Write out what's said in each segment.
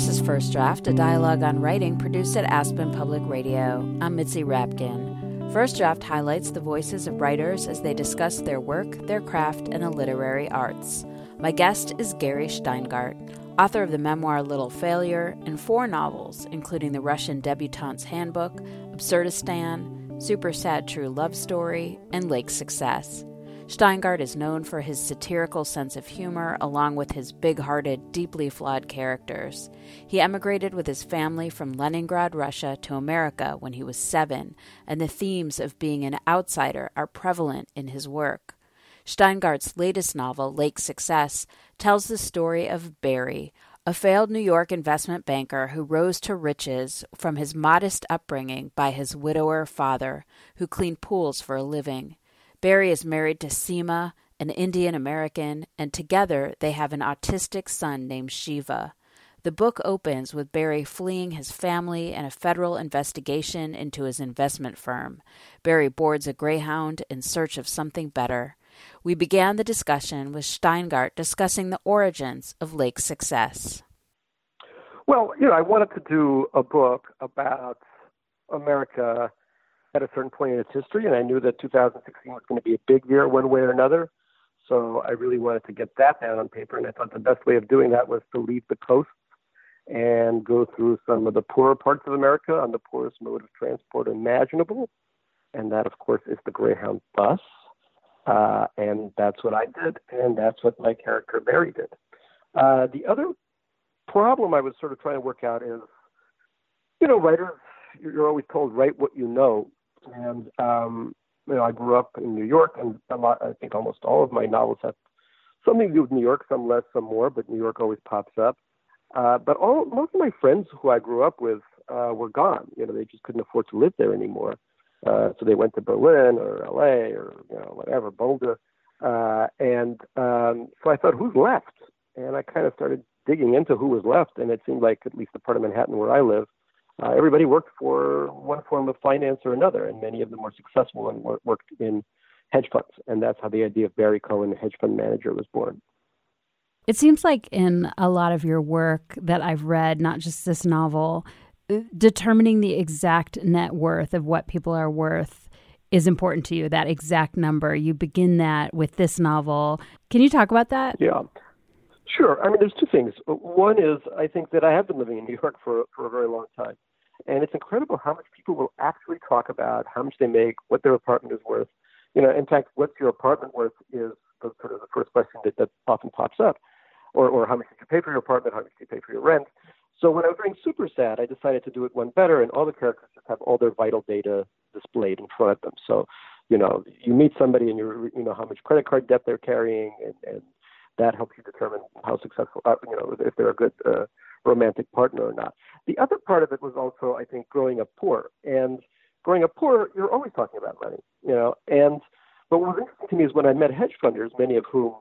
This is First Draft, a dialogue on writing produced at Aspen Public Radio. I'm Mitzi Rapkin. First Draft highlights the voices of writers as they discuss their work, their craft, and the literary arts. My guest is Gary Shteyngart, author of the memoir Little Failure and four novels, including The Russian Debutante's Handbook, Absurdistan, Super Sad True Love Story, and Lake Success. Shteyngart is known for his satirical sense of humor, along with his big hearted, deeply flawed characters. He emigrated with his family from Leningrad, Russia, to America when he was seven, and the themes of being an outsider are prevalent in his work. Shteyngart's latest novel, Lake Success, tells the story of Barry, a failed New York investment banker who rose to riches from his modest upbringing by his widower father, who cleaned pools for a living. Barry is married to Seema, an Indian American, and together they have an autistic son named Shiva. The book opens with Barry fleeing his family and a federal investigation into his investment firm. Barry boards a Greyhound in search of something better. We began the discussion with Shteyngart discussing the origins of Lake Success. Well, you know, I wanted to do a book about America at a certain point in its history, and I knew that 2016 was going to be a big year one way or another. So I really wanted to get that down on paper, and I thought the best way of doing that was to leave the coast and go through some of the poorer parts of America on the poorest mode of transport imaginable, and that, of course, is the Greyhound bus. Uh, and that's what I did, and that's what my character Barry did. Uh, the other problem I was sort of trying to work out is, you know, writers, you're always told write what you know, and um, you know, I grew up in New York, and a lot. I think almost all of my novels have something to do with New York, some less, some more, but New York always pops up. Uh, but all most of my friends who I grew up with uh, were gone. You know, they just couldn't afford to live there anymore. Uh, so they went to Berlin or L.A. or you know whatever Boulder, uh, and um, so I thought, who's left? And I kind of started digging into who was left, and it seemed like at least the part of Manhattan where I live, uh, everybody worked for one form of finance or another, and many of them were successful and wor- worked in hedge funds. And that's how the idea of Barry Cohen, the hedge fund manager, was born. It seems like in a lot of your work that I've read, not just this novel, uh, determining the exact net worth of what people are worth is important to you, that exact number. You begin that with this novel. Can you talk about that? Yeah. Sure. I mean, there's two things. One is I think that I have been living in New York for for a very long time, and it's incredible how much people will actually talk about how much they make, what their apartment is worth. You know, in fact, what's your apartment worth is the, sort of the first question that, that often pops up, or or how much did you pay for your apartment, how much did you pay for your rent. So when I was doing Super Sad, I decided to do it one better, and all the characters just have all their vital data displayed in front of them. So, you know, you meet somebody and you you know how much credit card debt they're carrying, and, and that helps you determine how successful, uh, you know, if they're a good uh, romantic partner or not. The other part of it was also, I think, growing up poor. And growing up poor, you're always talking about money, you know. And but what was interesting to me is when I met hedge funders, many of whom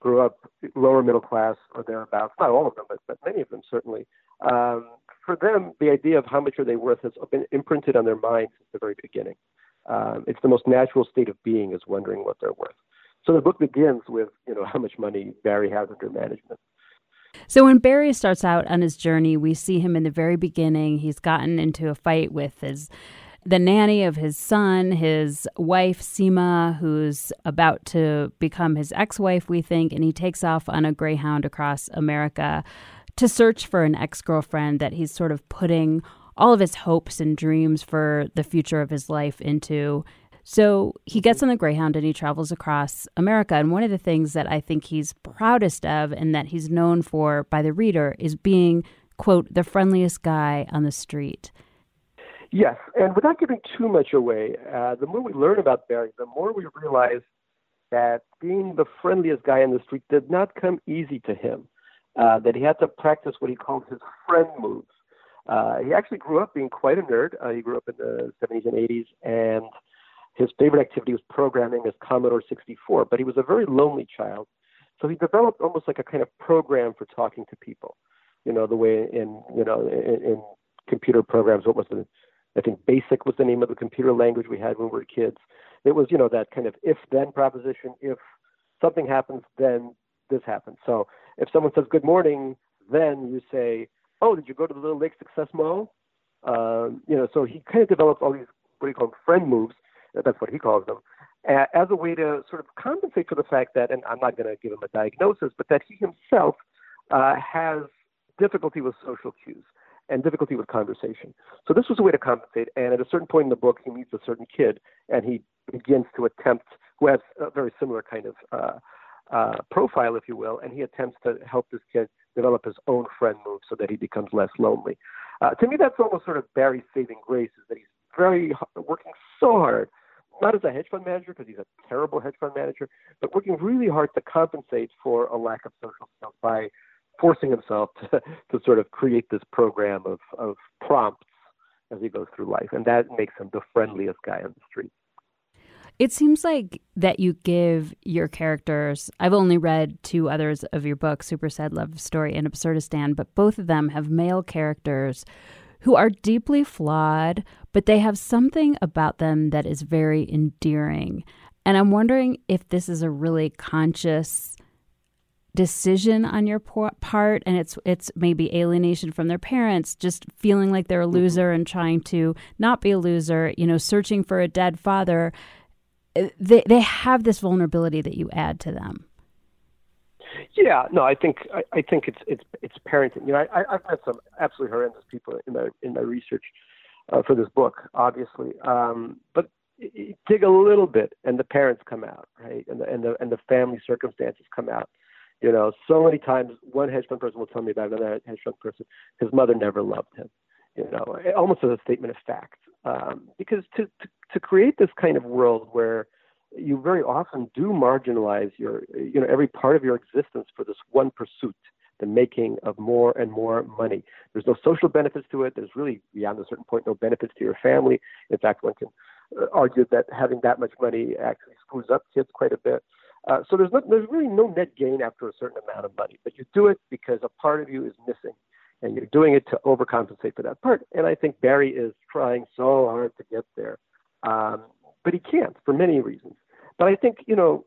grew up lower middle class or thereabouts, not all of them, but, but many of them certainly. Um, for them, the idea of how much are they worth has been imprinted on their minds since the very beginning. Um, it's the most natural state of being is wondering what they're worth. So the book begins with, you know, how much money Barry has under management. So when Barry starts out on his journey, we see him in the very beginning. He's gotten into a fight with his the nanny of his son, his wife Seema, who's about to become his ex-wife, we think, and he takes off on a greyhound across America to search for an ex-girlfriend that he's sort of putting all of his hopes and dreams for the future of his life into. So he gets on the Greyhound and he travels across America. And one of the things that I think he's proudest of and that he's known for by the reader is being, quote, the friendliest guy on the street. Yes. And without giving too much away, uh, the more we learn about Barry, the more we realize that being the friendliest guy on the street did not come easy to him. Uh, that he had to practice what he called his friend moves. Uh, he actually grew up being quite a nerd. Uh, he grew up in the 70s and 80s, and his favorite activity was programming as Commodore 64. But he was a very lonely child, so he developed almost like a kind of program for talking to people. You know, the way in you know in, in computer programs, what was the I think BASIC was the name of the computer language we had when we were kids. It was, you know, that kind of if-then proposition. If something happens, then this happens. So if someone says good morning, then you say, oh, did you go to the Little Lake Success Mall? Um, you know, so he kind of developed all these what do you call them, friend moves. That's what he calls them, as a way to sort of compensate for the fact that, and I'm not going to give him a diagnosis, but that he himself uh, has difficulty with social cues and difficulty with conversation. So this was a way to compensate. And at a certain point in the book, he meets a certain kid, and he begins to attempt, who has a very similar kind of uh, uh, profile, if you will, and he attempts to help this kid develop his own friend move so that he becomes less lonely. Uh, to me, that's almost sort of Barry's saving grace, is that he's very working so hard, not as a hedge fund manager because he's a terrible hedge fund manager, but working really hard to compensate for a lack of social skills by forcing himself to, to sort of create this program of, of prompts as he goes through life. And that makes him the friendliest guy on the street. It seems like that you give your characters. I've only read two others of your books, Super Sad Love Story and Absurdistan, but both of them have male characters who are deeply flawed, but they have something about them that is very endearing. And I'm wondering if this is a really conscious decision on your part and it's it's maybe alienation from their parents just feeling like they're a mm-hmm. loser and trying to not be a loser you know searching for a dead father uh, they they have this vulnerability that you add to them yeah no i think i, I think it's it's it's parenting. You know i i've met some absolutely horrendous people in my in my research uh, for this book obviously. Um but dig a little bit and the parents come out right? And the and the and the family circumstances come out. You know, so many times one hedge fund person will tell me about another hedge fund person, his mother never loved him, you know, almost as a statement of fact. Um, because to, to, to create this kind of world where you very often do marginalize your, you know, every part of your existence for this one pursuit, the making of more and more money. There's no social benefits to it. There's really, beyond a certain point, no benefits to your family. In fact, one can uh, argue that having that much money actually screws up kids quite a bit. Uh, so there's, no, there's really no net gain after a certain amount of money, but you do it because a part of you is missing, and you're doing it to overcompensate for that part. And I think Barry is trying so hard to get there, um, but he can't for many reasons. But I think you know,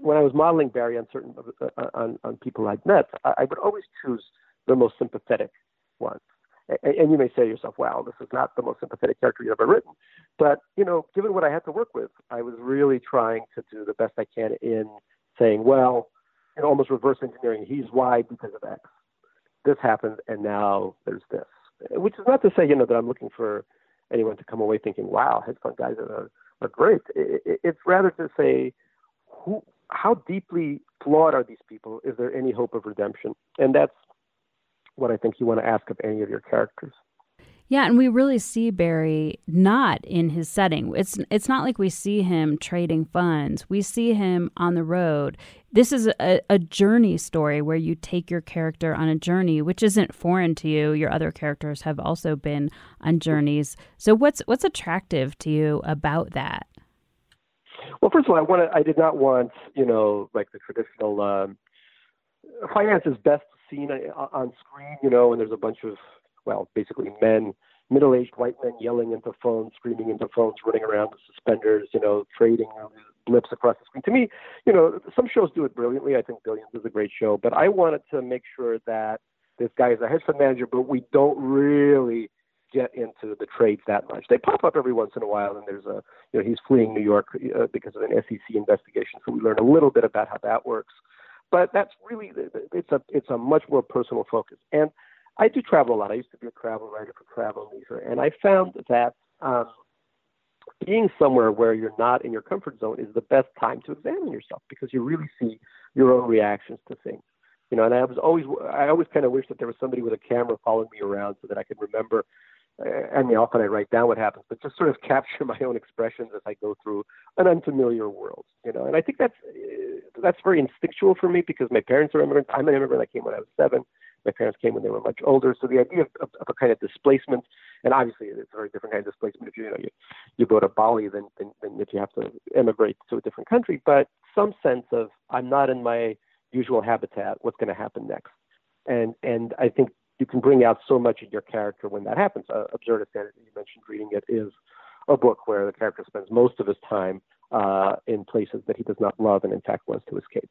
when I was modeling Barry on certain uh, on on people I'd met, I, I would always choose the most sympathetic ones. And you may say to yourself, wow, this is not the most sympathetic character you've ever written. But, you know, given what I had to work with, I was really trying to do the best I can in saying, well, and almost reverse engineering, he's why because of X. This happened, and now there's this. Which is not to say, you know, that I'm looking for anyone to come away thinking, wow, hedge fund guys are, are great. It, it, It's rather to say, who, how deeply flawed are these people? Is there any hope of redemption? And that's what I think you want to ask of any of your characters. Yeah, and we really see Barry not in his setting. It's it's not like we see him trading funds. We see him on the road. This is a, a journey story where you take your character on a journey, which isn't foreign to you. Your other characters have also been on journeys. So what's what's attractive to you about that? Well, first of all, I wanted I did not want you know like the traditional um, finance is best seen on screen, you know, and there's a bunch of, well, basically men, middle-aged white men yelling into phones, screaming into phones, running around with suspenders, you know, trading blips across the screen. To me, you know, some shows do it brilliantly. I think Billions is a great show, but I wanted to make sure that this guy is a hedge fund manager, but we don't really get into the trades that much. They pop up every once in a while, and there's a, you know, he's fleeing New York uh, because of an SEC investigation, so we learn a little bit about how that works. But that's really it's a it's a much more personal focus. And I do travel a lot. I used to be a travel writer for Travel Leisure, and I found that um, being somewhere where you're not in your comfort zone is the best time to examine yourself because you really see your own reactions to things. You know, and I was always I always kind of wish that there was somebody with a camera following me around so that I could remember I mean, often I write down what happens, but just sort of capture my own expressions as I go through an unfamiliar world, you know. And I think that's that's very instinctual for me because my parents are immigrants. I'm an immigrant. I came when I was seven. My parents came when they were much older. So the idea of, of, of a kind of displacement, and obviously it's a very different kind of displacement if you, you know you, you go to Bali than, than than if you have to immigrate to a different country. But some sense of I'm not in my usual habitat. What's going to happen next? And and I think you can bring out so much in your character when that happens. Uh, Absurdistan, you mentioned reading it, is a book where the character spends most of his time uh, in places that he does not love and, in fact, wants to escape.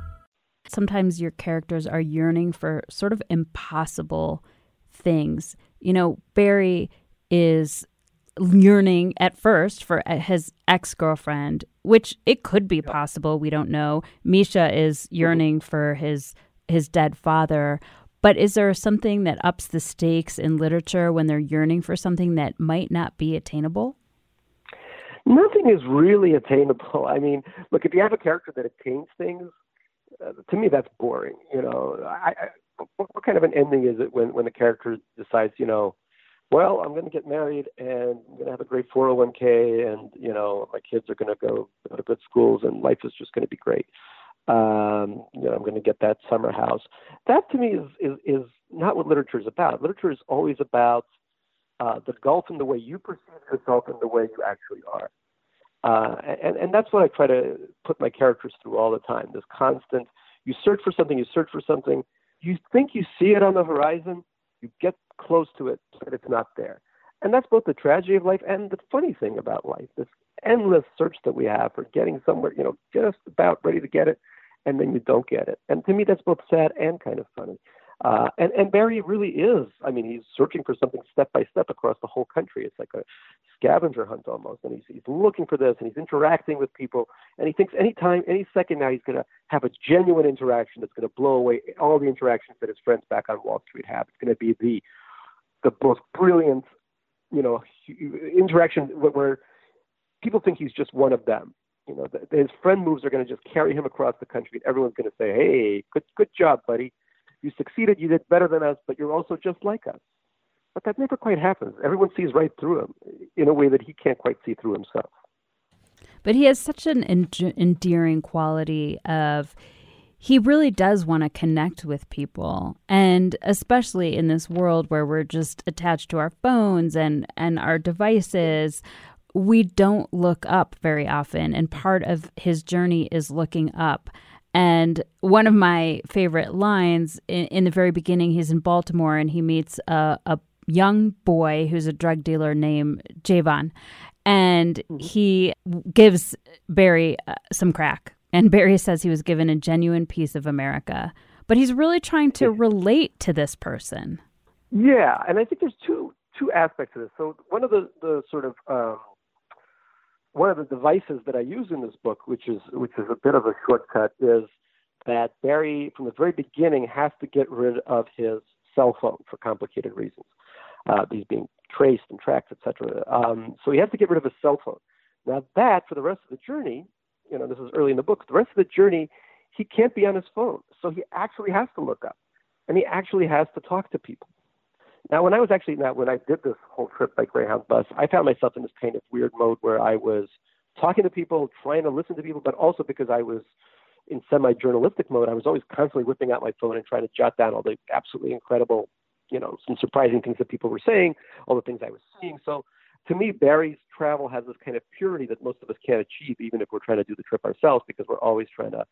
sometimes your characters are yearning for sort of impossible things. You know, Barry is yearning at first for uh, his ex girlfriend, which it could be possible. We don't know. Misha is yearning for his his dead father. But is there something that ups the stakes in literature when they're yearning for something that might not be attainable? Nothing is really attainable. I mean, look, if you have a character that attains things, uh, to me that's boring. You know, I, I, what kind of an ending is it when when the character decides, you know, well, I'm going to get married and I'm going to have a great 401k and you know my kids are going to go go to good schools and life is just going to be great. Um, you know, I'm going to get that summer house. That to me is is is not what literature is about. Literature is always about uh, the gulf in the way you perceive yourself and the way you actually are. Uh, and, and that's what I try to put my characters through all the time. This constant, you search for something, you search for something, you think you see it on the horizon, you get close to it, but it's not there. And that's both the tragedy of life and the funny thing about life. This endless search that we have for getting somewhere, you know, just about ready to get it, and then you don't get it. And to me, that's both sad and kind of funny. Uh, and, and Barry really is. I mean, he's searching for something step by step across the whole country. It's like a scavenger hunt almost. And he's, he's looking for this and he's interacting with people. And he thinks any time, any second now, he's going to have a genuine interaction that's going to blow away all the interactions that his friends back on Wall Street have. It's going to be the, the most brilliant, you know, interaction where people think he's just one of them. You know, his friend moves are going to just carry him across the country, and everyone's going to say, "Hey, good, good job, buddy." You succeeded, you did better than us, but you're also just like us. But that never quite happens. Everyone sees right through him in a way that he can't quite see through himself. But he has such an endearing quality of he really does want to connect with people and especially in this world where we're just attached to our phones and and our devices we don't look up very often and part of his journey is looking up and one of my favorite lines in, in, the very beginning, he's in Baltimore and he meets a, a young boy who's a drug dealer named Javon. And mm-hmm. he gives Barry uh, some crack. And Barry says he was given a genuine piece of America. But he's really trying to relate to this person. Yeah. And I think there's two two aspects of this. So one of the, the sort of um, one of the devices that I use in this book, which is which is a bit of a shortcut, is that Barry, from the very beginning, has to get rid of his cell phone for complicated reasons. Uh, he's being traced and tracked, etc. Um, so he has to get rid of his cell phone. Now that, for the rest of the journey, you know, this is early in the book. The rest of the journey, he can't be on his phone, so he actually has to look up, and he actually has to talk to people. Now, when I was actually now when I did this whole trip by Greyhound bus, I found myself in this kind of weird mode where I was talking to people, trying to listen to people, but also because I was in semi-journalistic mode, I was always constantly whipping out my phone and trying to jot down all the absolutely incredible, you know, some surprising things that people were saying, all the things I was seeing. So to me, Barry's travel has this kind of purity that most of us can't achieve, even if we're trying to do the trip ourselves, because we're always trying to,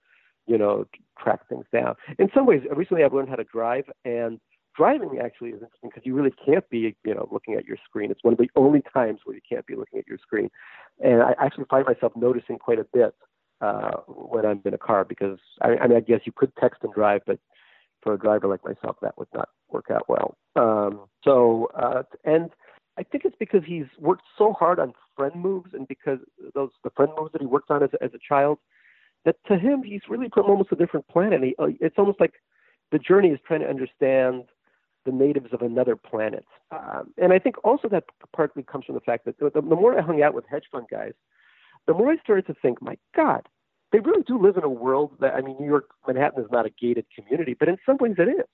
you know, track things down. In some ways, recently I've learned how to drive, and driving actually is interesting because you really can't be, you know, looking at your screen. It's one of the only times where you can't be looking at your screen. And I actually find myself noticing quite a bit uh, when I'm in a car because I, I mean, I guess you could text and drive, but for a driver like myself, that would not work out well. Um, so, uh, and I think it's because he's worked so hard on friend moves, and because those the friend moves that he worked on as, as a child, that to him he's really from almost a different planet. He, uh, it's almost like the journey is trying to understand the natives of another planet. Um, and I think also that partly comes from the fact that the, the more I hung out with hedge fund guys, the more I started to think, my God, they really do live in a world that I mean, New York, Manhattan is not a gated community, but in some ways it is.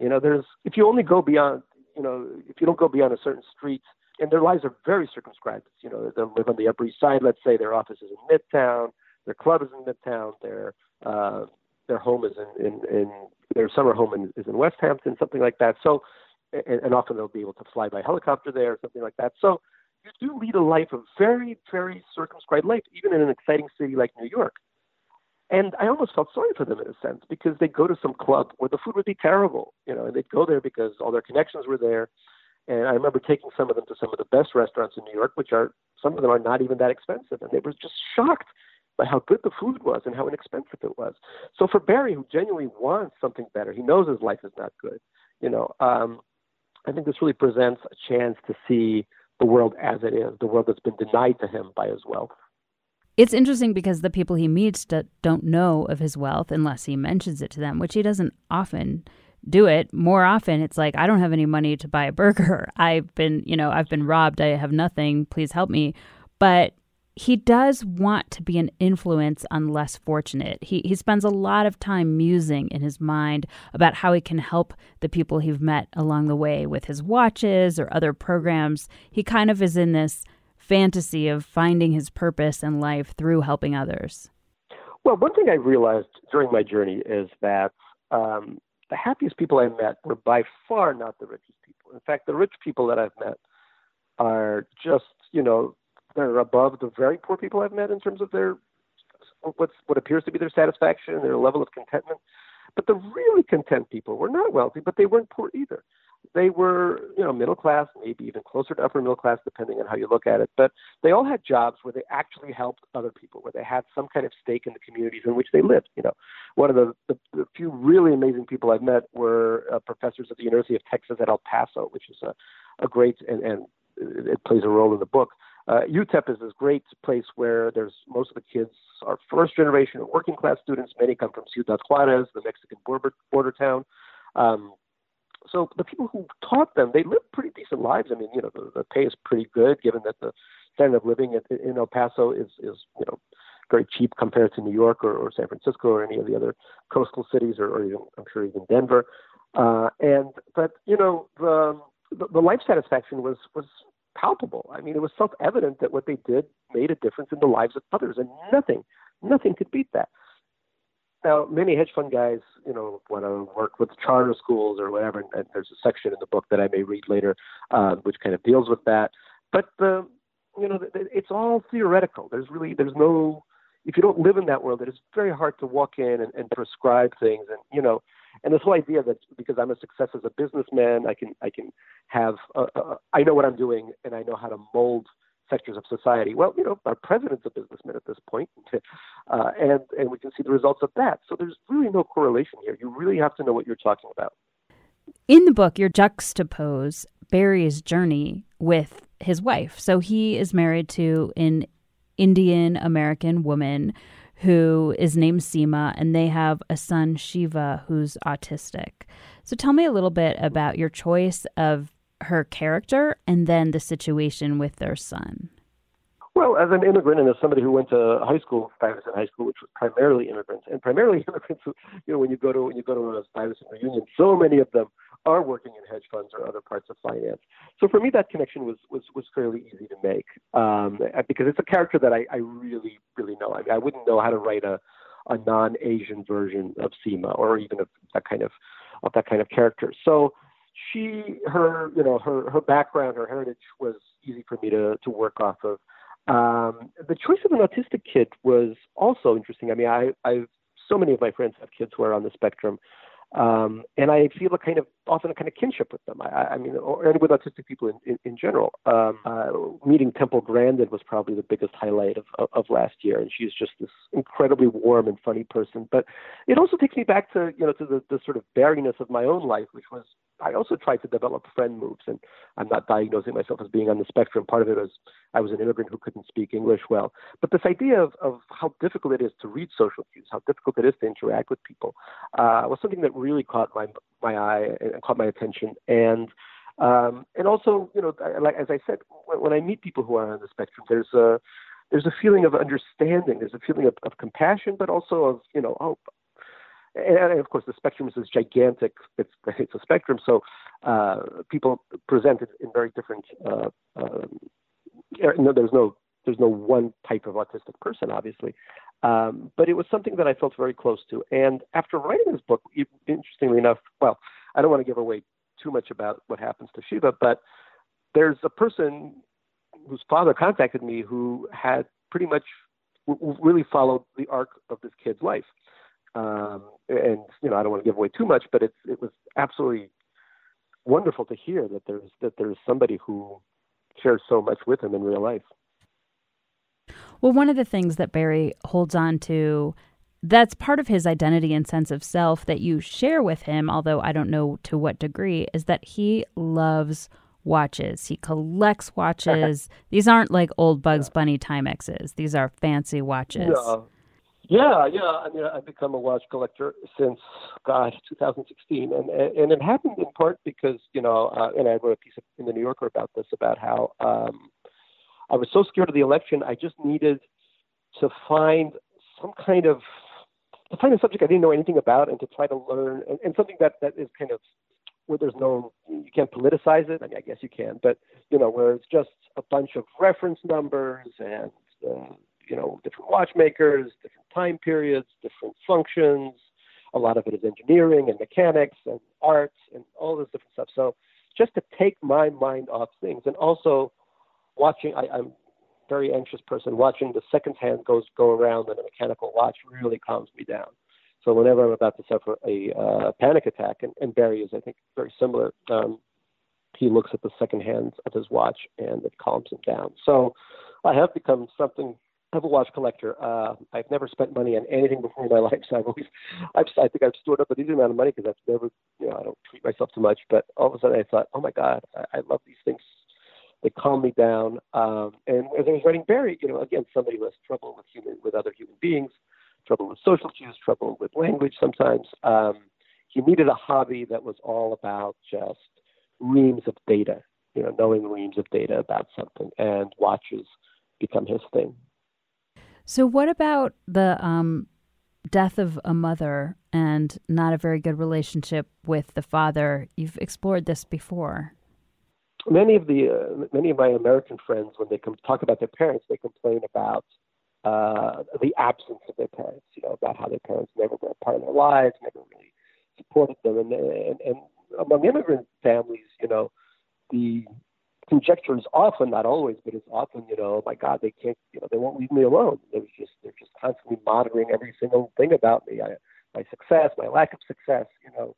You know, there's if you only go beyond, you know, if you don't go beyond a certain street, and their lives are very circumscribed. You know, they live on the Upper East Side. Let's say their office is in Midtown, their club is in Midtown, their uh, their home is in, in, in their summer home in, is in West Hampton, something like that. So, and, and often they'll be able to fly by helicopter there, or something like that. So, you do lead a life of very, very circumscribed life, even in an exciting city like New York. And I almost felt sorry for them in a sense because they'd go to some club where the food would be terrible, you know, and they'd go there because all their connections were there. And I remember taking some of them to some of the best restaurants in New York, which are some of them are not even that expensive, and they were just shocked by how good the food was and how inexpensive it was. So for Barry, who genuinely wants something better, he knows his life is not good. You know, um, I think this really presents a chance to see the world as it is, the world that's been denied to him by his wealth. It's interesting because the people he meets don't know of his wealth unless he mentions it to them, which he doesn't often do it. More often, it's like, I don't have any money to buy a burger. I've been, you know, I've been robbed. I have nothing. Please help me. But he does want to be an influence on less fortunate. He he spends a lot of time musing in his mind about how he can help the people he've met along the way with his watches or other programs. He kind of is in this fantasy of finding his purpose in life through helping others. Well, one thing I realized during my journey is that um, the happiest people I met were by far not the richest people. In fact, the rich people that I've met are just, you know, they're above the very poor people I've met in terms of their what's what appears to be their satisfaction their level of contentment. But the really content people were not wealthy, but they weren't poor either. They were, you know, middle class, maybe even closer to upper middle class, depending on how you look at it. But they all had jobs where they actually helped other people, where they had some kind of stake in the communities in which they lived. You know, one of the, the, the few really amazing people I've met were uh, professors at the University of Texas at El Paso, which is a, a great and, and it plays a role in the book uh, UTEP is this great place where there's most of the kids are first generation working class students. Many come from Ciudad Juarez, the Mexican border, border town. Um, so the people who taught them, they live pretty decent lives. I mean, you know, the, the pay is pretty good given that the standard of living in, in El Paso is, is, you know, very cheap compared to New York or, or San Francisco or any of the other coastal cities or, or even, I'm sure even Denver. Uh, and, but, you know, the, the life satisfaction was, was palpable. I mean, it was self evident that what they did made a difference in the lives of others, and nothing, nothing could beat that. Now, many hedge fund guys, you know, want to work with charter schools or whatever, and, there's a section in the book that I may read later, uh, which kind of deals with that. But the, you know, it's all theoretical. There's really, there's no, if you don't live in that world, it is very hard to walk in and, and prescribe things. And you know, and this whole idea that because I'm a success as a businessman, I can I can have uh, uh, I know what I'm doing and I know how to mold sectors of society. Well, you know, our president's a businessman at this point, uh, and and we can see the results of that. So there's really no correlation here. You really have to know what you're talking about. In the book, you juxtapose Barry's journey with his wife. So he is married to an Indian American woman who is named Seema, and they have a son, Shiva, who's autistic. So tell me a little bit about your choice of her character and then the situation with their son. Well, as an immigrant and as somebody who went to high school, Stuyvesant High School, which was primarily immigrants, and primarily immigrants, you know, when you go to when you go to a Stuyvesant reunion, so many of them are working in hedge funds or other parts of finance. So for me, that connection was was was fairly easy to make um, because it's a character that I, I really really know. I mean, I wouldn't know how to write a a non-Asian version of Seema or even of that kind of of that kind of character. So she her you know her her background her heritage was easy for me to to work off of. Um, the choice of an autistic kid was also interesting. I mean, I I so many of my friends have kids who are on the spectrum. Um, and I feel a kind of often a kind of kinship with them. I, I mean, or, and with autistic people in, in, in general. Um, uh, meeting Temple Grandin was probably the biggest highlight of, of, of last year, and she's just this incredibly warm and funny person. But it also takes me back to you know to the, the sort of barrenness of my own life, which was I also tried to develop friend moves, and I'm not diagnosing myself as being on the spectrum. Part of it was I was an immigrant who couldn't speak English well. But this idea of, of how difficult it is to read social cues, how difficult it is to interact with people, uh, was something that really caught my my eye caught my attention. And um, and also, you know, like as I said, when, when I meet people who are on the spectrum, there's a there's a feeling of understanding, there's a feeling of, of compassion, but also of you know, oh, and of course the spectrum is gigantic it's it's a spectrum. So uh, people present it in very different uh, um, no there's no there's no one type of autistic person obviously. Um, but it was something that I felt very close to. And after writing this book interestingly enough well I don't want to give away too much about what happens to Shiva but there's a person whose father contacted me who had pretty much really followed the arc of this kid's life um, and you know, I don't want to give away too much, but it's it was absolutely wonderful to hear that there's that there's somebody who shares so much with him in real life. Well, one of the things that Barry holds on to that's part of his identity and sense of self that you share with him, although I don't know to what degree, is that he loves watches. He collects watches. These aren't like old Bugs Bunny Timexes. These are fancy watches. No, yeah, yeah. I mean, I've become a watch collector since, gosh, 2016, and and it happened in part because you know, uh, and I wrote a piece in the New Yorker about this about how um, I was so scared of the election. I just needed to find some kind of to find a subject I didn't know anything about, and to try to learn, and, and something that that is kind of where there's no you can't politicize it. I mean, I guess you can, but you know, where it's just a bunch of reference numbers and uh, you know, different watchmakers, different time periods, different functions. A lot of it is engineering and mechanics and arts and all this different stuff. So just to take my mind off things and also watching, I, I'm very anxious person. Watching the second hand goes go around in a mechanical watch really calms me down. So whenever I'm about to suffer a uh, panic attack, and, and Barry is, I think, very similar. Um, he looks at the second hand of his watch and it calms him down. So I have become something I'm a watch collector. Uh, I've never spent money on anything before in my life, so I've always, I've, I think I've stored up a decent amount of money because I've never, you know, I don't treat myself too much. But all of a sudden, I thought, oh my God, I, I love these things. They calm me down. Um, and as I was writing Barry, you know, again, somebody who has trouble with human, with other human beings, trouble with social cues, trouble with language sometimes. Um, he needed a hobby that was all about just reams of data, you know, knowing reams of data about something, and watches become his thing. So, what about the um, death of a mother and not a very good relationship with the father? You've explored this before. Many of the uh, many of my American friends, when they come talk about their parents, they complain about uh, the absence of their parents. You know, about how their parents never were a part of their lives, never really supported them, and and, and among immigrant families, you know, the conjecture is often, not always, but it's often, you know, oh my God, they can't, you know, they won't leave me alone. They're just, they're just constantly monitoring every single thing about me, I, my success, my lack of success. You know,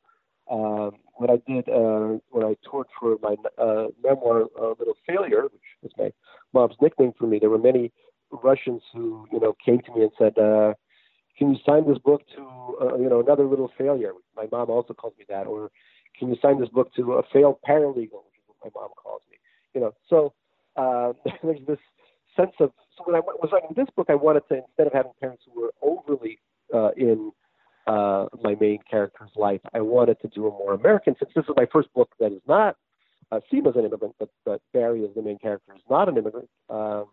um, when I did, uh, when I toured for my uh, memoir, uh, Little Failure, which was my mom's nickname for me, there were many Russians who, you know, came to me and said, uh, "Can you sign this book to, uh, you know, another little failure?" My mom also calls me that, or "Can you sign this book to a failed paralegal?" Which is what my mom calls me you know, so uh, there's this sense of so when I was writing this book, I wanted to instead of having parents who were overly uh, in uh, my main character's life, I wanted to do a more American. Since this is my first book that is not uh, Seema's an immigrant, but, but Barry is the main character is not an immigrant. Um,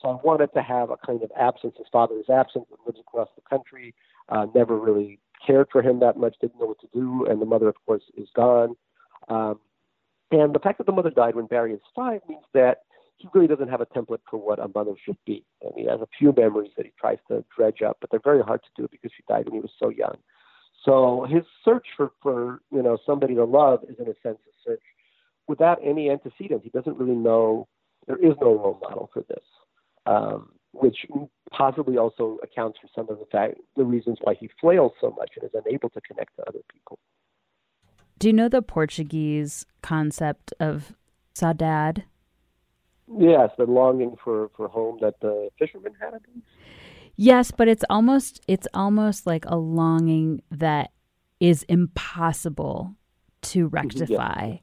so I wanted to have a kind of absence. His father is absent, lives across the country, uh, never really cared for him that much, didn't know what to do, and the mother, of course, is gone. Um, and the fact that the mother died when Barry is five means that he really doesn't have a template for what a mother should be. And he has a few memories that he tries to dredge up, but they're very hard to do because she died when he was so young. So his search for, for you know somebody to love is in a sense a search without any antecedents. He doesn't really know there is no role model for this, um, which possibly also accounts for some of the fact the reasons why he flails so much and is unable to connect to other people Do you know the Portuguese concept of saudade? Yes, the longing for, for home that the fishermen had. Yes, but it's almost it's almost like a longing that is impossible to mm-hmm, rectify. Yeah.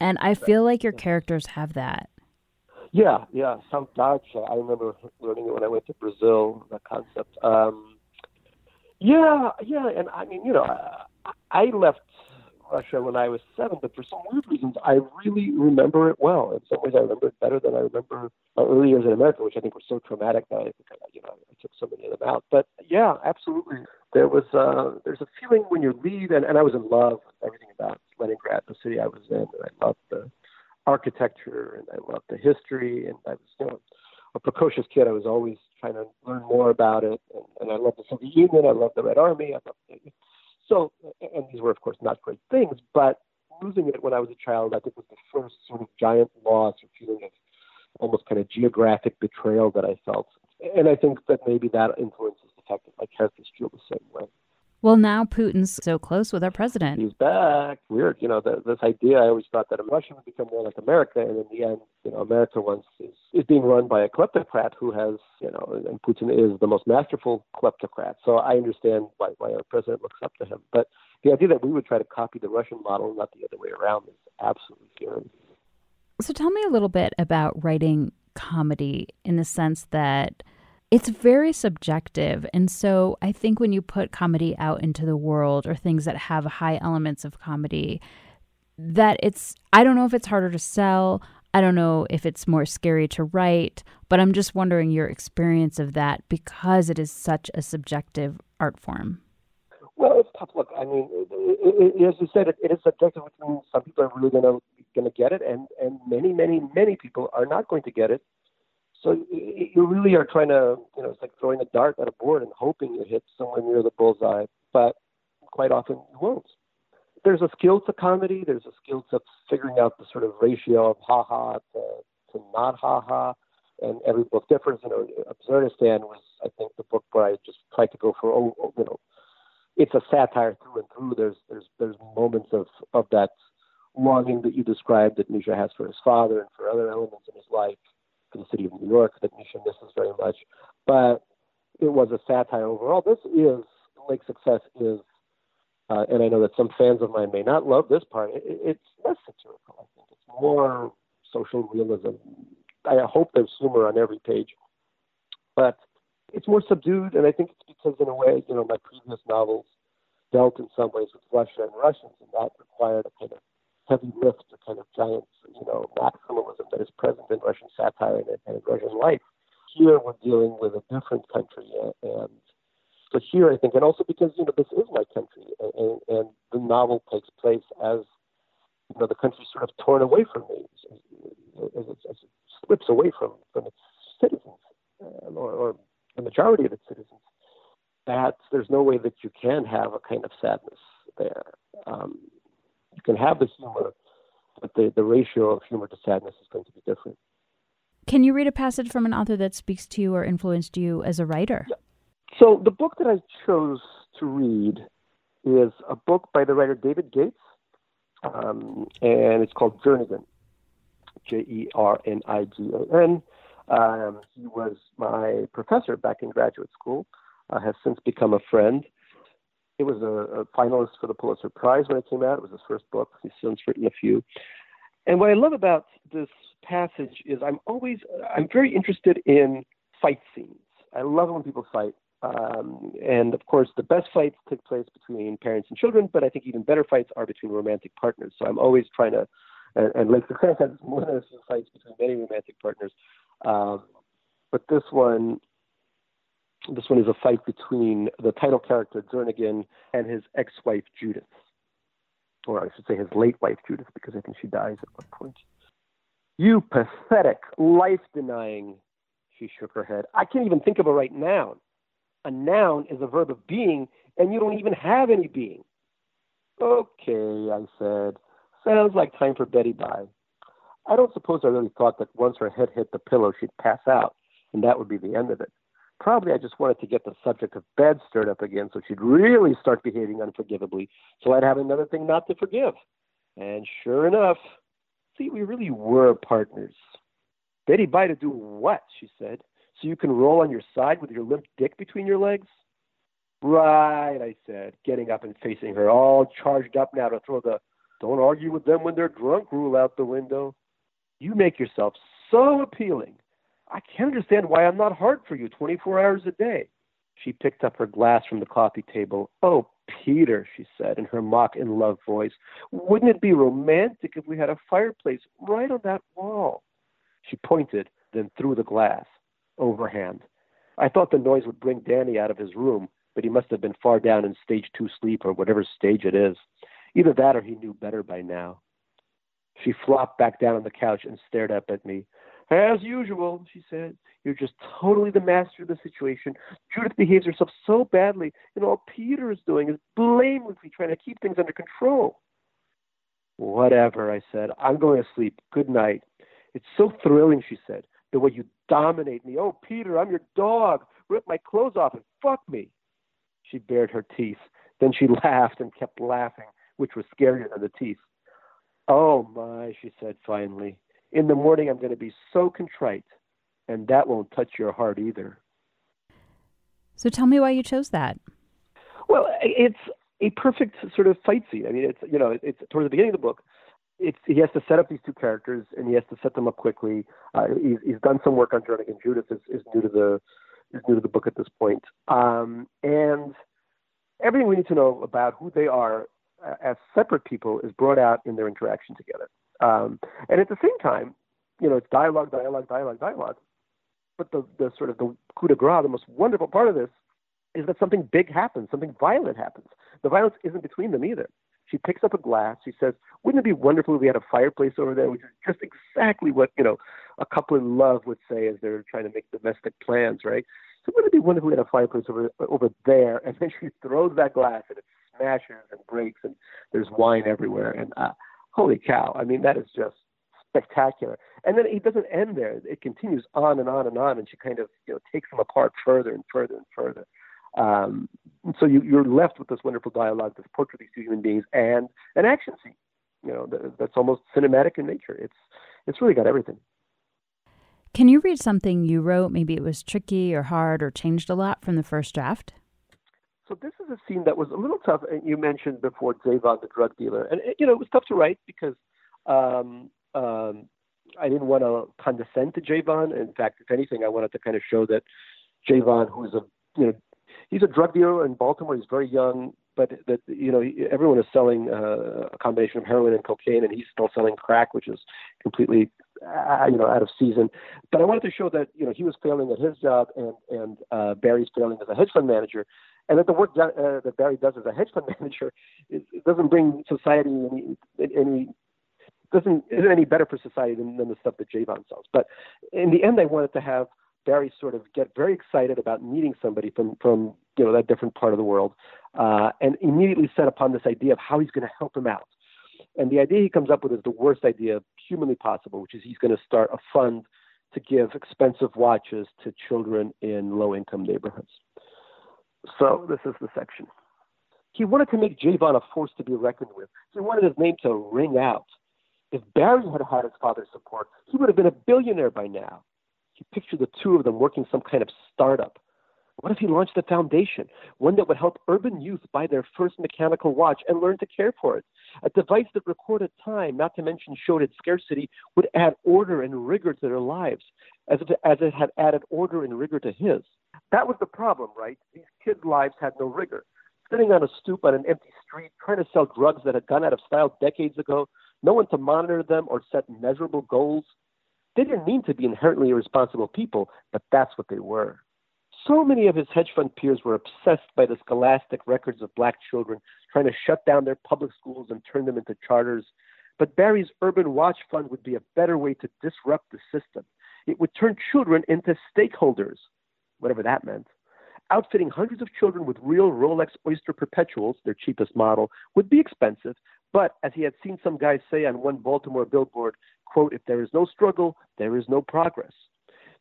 And I feel like your characters have that. Yeah, yeah. some Saudade. I remember learning it when I went to Brazil. That concept. Um, yeah, yeah. And I mean, you know, I, I left Russia when I was seven, but for some weird reasons, I really remember it well. In some ways, I remember it better than I remember my early years in America, which I think were so traumatic that I think I, you know I took so many of them out. But yeah, absolutely, there was uh, there's a feeling when you leave, and, and I was in love with everything about Leningrad, the city I was in, and I loved the architecture and I loved the history, and I was you know a precocious kid. I was always trying to learn more about it, and, and I loved the Soviet Union. I loved the Red Army. I loved the, so, and these were, of course, not great things, but losing it when I was a child, I think was the first sort of giant loss or feeling of almost kind of geographic betrayal that I felt. And I think that maybe that influences the fact that my characters feel the same way. Well, now Putin's so close with our president. He's back. Weird. You know, the, this idea, I always thought that Russia would become more like America. And in the end, you know, America once is, is being run by a kleptocrat who has, you know, and Putin is the most masterful kleptocrat. So I understand why, why our president looks up to him. But the idea that we would try to copy the Russian model, not the other way around, is absolutely scary. So tell me a little bit about writing comedy in the sense that it's very subjective. And so I think when you put comedy out into the world or things that have high elements of comedy, that it's, I don't know if it's harder to sell. I don't know if it's more scary to write, but I'm just wondering your experience of that because it is such a subjective art form. Well, it's tough. Look, I mean, it, it, as you said, it, it is subjective, which means some people are really going to going to get it, and and many, many, many people are not going to get it. So you really are trying to, you know, it's like throwing a dart at a board and hoping you hit somewhere near the bullseye, but quite often you won't. There's a skill to comedy. There's a skill to figuring out the sort of ratio of ha ha to, to not ha ha, and every book differs. You know, Absurdistan was, I think, the book where I just tried to go for, oh, oh, you know, it's a satire through and through. There's there's there's moments of of that longing that you described that Misha has for his father and for other elements in his life for the city of New York that Misha misses very much. But it was a satire overall. This is Lake Success is, uh, and I know that some fans of mine may not love this part. It, it's less satirical. I think it's more social realism. I hope there's humor on every page, but it's more subdued. And I think it's because, in a way, you know, my previous novels dealt in some ways with Russia and Russians, and that required a kind of heavy lift, a kind of giant, you know, maximalism that is present in Russian satire and, and in Russian life. Here we're dealing with a different country, and so here I think, and also because you know this is my country, and, and the novel takes place as you know the country sort of torn away from me, as it, as it slips away from from its citizens, uh, or, or the majority of its citizens. That there's no way that you can have a kind of sadness there. Um, you can have the humor, but the, the ratio of humor to sadness is going to be different. Can you read a passage from an author that speaks to you or influenced you as a writer? Yeah. So the book that I chose to read is a book by the writer David Gates, um, and it's called Jernigan, J E R N I G A N. Um, he was my professor back in graduate school, uh, has since become a friend. It was a, a, finalist for the Pulitzer Prize when it came out. It was his first book. He's since written a few. And what I love about this passage is I'm always I'm very interested in fight scenes. I love when people fight. Um, and of course, the best fights take place between parents and children, but I think even better fights are between romantic partners. So I'm always trying to, and, and Lake Success has more than a few fights between many romantic partners. Um, but this one this one is a fight between the title character Jernigan and his ex-wife Judith, or I should say his late wife Judith, because I think she dies at one point. You pathetic, life-denying. She shook her head. I can't even think of a right noun. A noun is a verb of being, and you don't even have any being. Okay, I said. Sounds like time for Betty Bye. I don't suppose I really thought that once her head hit the pillow, she'd pass out, and that would be the end of it. Probably I just wanted to get the subject of bed stirred up again so she'd really start behaving unforgivably, so I'd have another thing not to forgive. And sure enough, see, we really were partners. Betty Bye to do what? she said. So you can roll on your side with your limp dick between your legs? Right, I said, getting up and facing her, all charged up now to throw the don't argue with them when they're drunk rule out the window. You make yourself so appealing. I can't understand why I'm not hard for you 24 hours a day. She picked up her glass from the coffee table. Oh, Peter, she said in her mock in love voice, wouldn't it be romantic if we had a fireplace right on that wall? She pointed, then threw the glass, overhand. I thought the noise would bring Danny out of his room, but he must have been far down in stage two sleep or whatever stage it is. Either that or he knew better by now. She flopped back down on the couch and stared up at me. As usual, she said, you're just totally the master of the situation. Judith behaves herself so badly, and all Peter is doing is blamelessly trying to keep things under control. Whatever, I said. I'm going to sleep. Good night. It's so thrilling, she said, the way you dominate me. Oh, Peter, I'm your dog. Rip my clothes off and fuck me. She bared her teeth. Then she laughed and kept laughing, which was scarier than the teeth. Oh, my, she said finally. In the morning, I'm going to be so contrite, and that won't touch your heart either. So tell me why you chose that. Well, it's a perfect sort of fight scene. I mean, it's you know, it's towards the beginning of the book. It's he has to set up these two characters, and he has to set them up quickly. Uh, he's, he's done some work on Jernigan. Judith is, is new to the is new to the book at this point, um, and everything we need to know about who they are uh, as separate people is brought out in their interaction together. Um, and at the same time, you know, it's dialogue, dialogue, dialogue, dialogue. But the, the sort of the coup de grace, the most wonderful part of this, is that something big happens, something violent happens. The violence isn't between them either. She picks up a glass. She says, "Wouldn't it be wonderful if we had a fireplace over there?" Which is just exactly what you know a couple in love would say as they're trying to make domestic plans, right? So wouldn't it be wonderful if we had a fireplace over over there? And then she throws that glass and it smashes and breaks, and there's wine everywhere. And uh, holy cow! I mean, that is just spectacular. And then it doesn't end there; it continues on and on and on, and she kind of you know takes them apart further and further and further. Um, so you, you're left with this wonderful dialogue, this portrait of these two human beings, and an action scene. You know, that, that's almost cinematic in nature. It's it's really got everything. Can you read something you wrote? Maybe it was tricky or hard or changed a lot from the first draft. So this is a scene that was a little tough. And you mentioned before Javon, the drug dealer, and you know it was tough to write because um, um, I didn't want to condescend to Javon. In fact, if anything, I wanted to kind of show that Javon, who's a you know he's a drug dealer in Baltimore. He's very young, but that you know everyone is selling uh, a combination of heroin and cocaine, and he's still selling crack, which is completely uh, you know out of season. But I wanted to show that you know he was failing at his job, and and uh, Barry's failing as a hedge fund manager, and that the work that, uh, that Barry does as a hedge fund manager it, it doesn't bring society any any doesn't isn't any better for society than, than the stuff that Javon sells. But in the end, I wanted to have Barry sort of get very excited about meeting somebody from from you know that different part of the world, uh, and immediately set upon this idea of how he's going to help him out. And the idea he comes up with is the worst idea humanly possible, which is he's going to start a fund to give expensive watches to children in low income neighborhoods. So this is the section. He wanted to make Javon a force to be reckoned with. He wanted his name to ring out. If Barry had had his father's support, he would have been a billionaire by now. He pictured the two of them working some kind of startup. What if he launched a foundation, one that would help urban youth buy their first mechanical watch and learn to care for it? A device that recorded time, not to mention showed its scarcity, would add order and rigor to their lives, as if as it had added order and rigor to his. That was the problem, right? These kids' lives had no rigor. Sitting on a stoop on an empty street, trying to sell drugs that had gone out of style decades ago, no one to monitor them or set measurable goals. They didn't mean to be inherently irresponsible people, but that's what they were. So many of his hedge fund peers were obsessed by the scholastic records of black children, trying to shut down their public schools and turn them into charters. But Barry's Urban Watch Fund would be a better way to disrupt the system. It would turn children into stakeholders, whatever that meant. Outfitting hundreds of children with real Rolex Oyster Perpetuals, their cheapest model, would be expensive, but as he had seen some guys say on one Baltimore billboard, quote, if there is no struggle, there is no progress.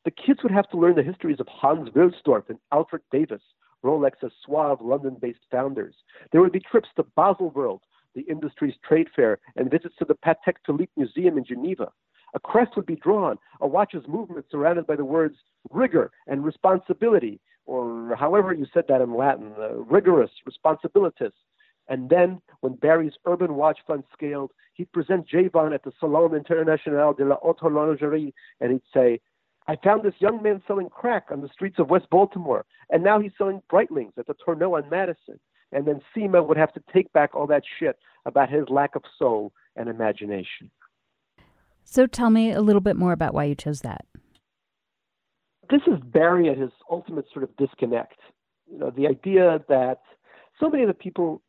The kids would have to learn the histories of Hans Wilsdorf and Alfred Davis, Rolex's suave London based founders. There would be trips to Baselworld, the industry's trade fair, and visits to the Patek Philippe Museum in Geneva. A crest would be drawn, a watch's movement surrounded by the words rigor and responsibility, or however you said that in Latin, uh, rigorous, responsibilitas. And then, when Barry's urban watch fund scaled, he'd present Javon at the Salon International de la Haute Horlogerie, and he'd say, I found this young man selling crack on the streets of West Baltimore, and now he's selling Breitlings at the Tourneau on Madison. And then Seema would have to take back all that shit about his lack of soul and imagination. So tell me a little bit more about why you chose that. This is Barry at his ultimate sort of disconnect. You know, the idea that so many of the people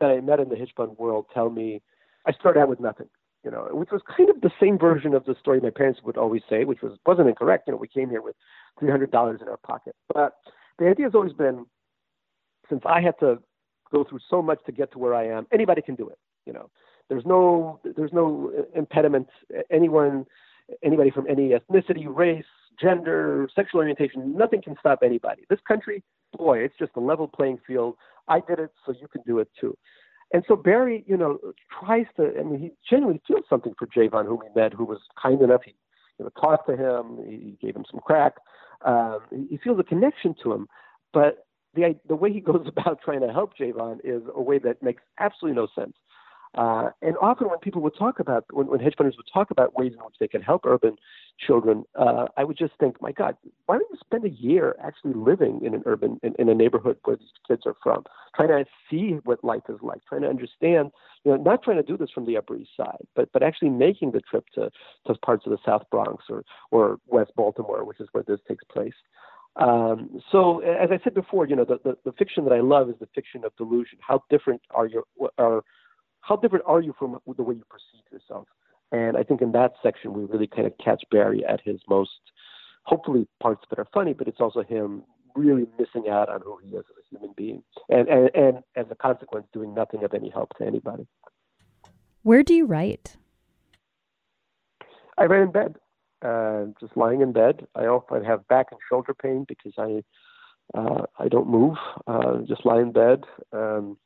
that I met in the fund world tell me I started out with nothing. You know, which was kind of the same version of the story my parents would always say, which was wasn't incorrect. You know, we came here with three hundred dollars in our pocket. But the idea has always been, since I had to go through so much to get to where I am, anybody can do it. You know, there's no there's no impediment. Anyone, anybody from any ethnicity, race, gender, sexual orientation, nothing can stop anybody. This country, boy, it's just a level playing field. I did it, so you can do it too. And so Barry, you know, tries to. I mean, he genuinely feels something for Javon, whom he met, who was kind enough. He, you know, talked to him. He gave him some crack. Um, he feels a connection to him, but the the way he goes about trying to help Javon is a way that makes absolutely no sense. Uh, and often when people would talk about, when, when hedge funders would talk about ways in which they can help urban children, uh, I would just think, my God, why don't you spend a year actually living in an urban, in, in a neighborhood where these kids are from, trying to see what life is like, trying to understand, you know, not trying to do this from the Upper East Side, but, but actually making the trip to, to parts of the South Bronx or, or West Baltimore, which is where this takes place. Um, so, as I said before, you know, the, the, the fiction that I love is the fiction of delusion. How different are your, are, how different are you from the way you perceive yourself? And I think in that section, we really kind of catch Barry at his most, hopefully, parts that are funny, but it's also him really missing out on who he is as a human being. And, and, and as a consequence, doing nothing of any help to anybody. Where do you write? I write in bed, uh, just lying in bed. I often have back and shoulder pain because I uh, I don't move, uh, just lie in bed. Um,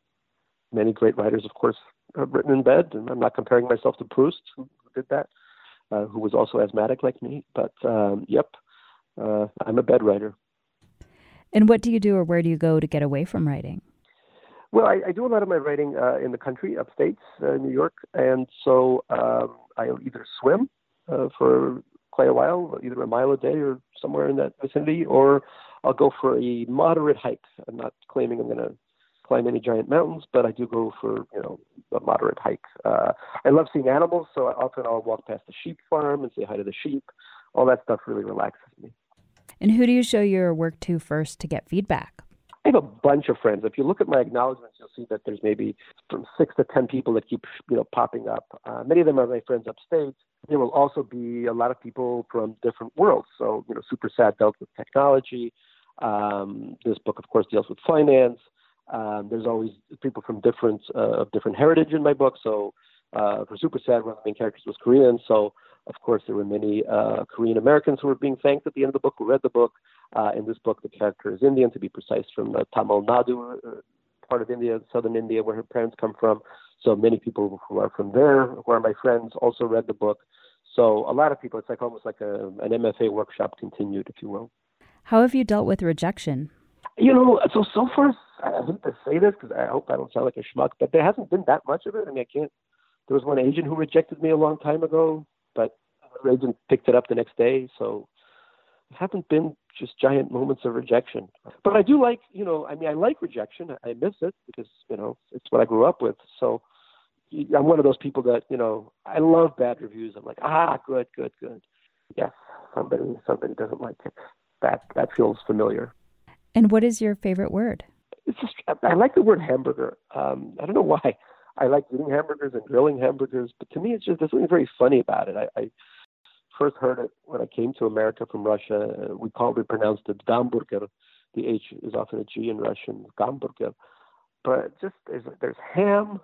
many great writers, of course, written in bed, and I'm not comparing myself to Proust, who did that, uh, who was also asthmatic like me. But um, yep, uh, I'm a bed writer. And what do you do, or where do you go to get away from writing? Well, I, I do a lot of my writing uh, in the country, upstate, uh, New York, and so um, I either swim uh, for quite a while, either a mile a day or somewhere in that vicinity, or I'll go for a moderate hike. I'm not claiming I'm going to climb any giant mountains, but I do go for you know a moderate hike. Uh, I love seeing animals, so I often I'll walk past the sheep farm and say hi to the sheep. All that stuff really relaxes me. And who do you show your work to first to get feedback? I have a bunch of friends. If you look at my acknowledgments, you'll see that there's maybe from six to ten people that keep you know popping up. Uh, many of them are my friends upstate. There will also be a lot of people from different worlds. So you know, Super Sad dealt with technology. Um, this book, of course, deals with finance. Um, there's always people from different uh, of different heritage in my book. So uh, for Super Sad, one of the main characters was Korean. So of course there were many uh, Korean Americans who were being thanked at the end of the book who read the book. Uh, in this book, the character is Indian, to be precise, from uh, Tamil Nadu, part of India, southern India, where her parents come from. So many people who are from there, who are my friends, also read the book. So a lot of people, it's like almost like a, an MFA workshop continued, if you will. How have you dealt with rejection? You know, so so far, I hate to say this because I hope I don't sound like a schmuck, but there hasn't been that much of it. I mean, I can't. There was one agent who rejected me a long time ago, but another agent picked it up the next day. So it haven't been just giant moments of rejection. But I do like, you know, I mean, I like rejection. I miss it because you know it's what I grew up with. So I'm one of those people that you know I love bad reviews. I'm like, ah, good, good, good. Yes, somebody somebody doesn't like it. That that feels familiar. And what is your favorite word? It's just I like the word hamburger. Um, I don't know why. I like eating hamburgers and grilling hamburgers, but to me, it's just there's something very funny about it. I, I first heard it when I came to America from Russia. We called it pronounced it Gamburger. The H is often a G in Russian, Gamburger. But just there's there's ham.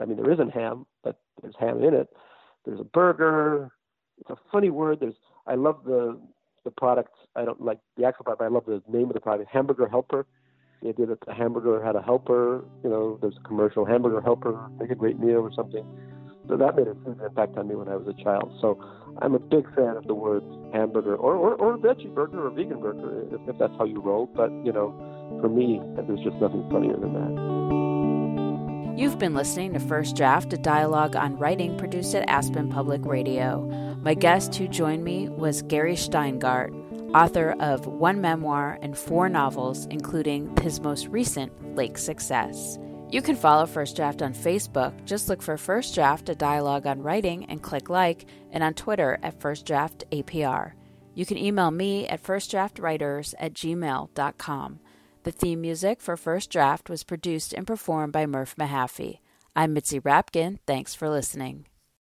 I mean, there isn't ham, but there's ham in it. There's a burger. It's a funny word. There's I love the the product. I don't like the actual product. But I love the name of the product, Hamburger Helper. The idea that the hamburger had a helper. You know, there's a commercial Hamburger Helper, make a great meal or something. So that made a huge impact on me when I was a child. So I'm a big fan of the word hamburger or, or, or veggie burger or vegan burger if, if that's how you roll. But, you know, for me, there's just nothing funnier than that. You've been listening to First Draft, a dialogue on writing produced at Aspen Public Radio. My guest who joined me was Gary Shteyngart, author of one memoir and four novels, including his most recent, Lake Success. You can follow First Draft on Facebook. Just look for First Draft, a dialogue on writing, and click like, and on Twitter at First Draft APR. You can email me at firstdraftwriters at gmail.com. The theme music for First Draft was produced and performed by Murph Mahaffey. I'm Mitzi Rapkin. Thanks for listening.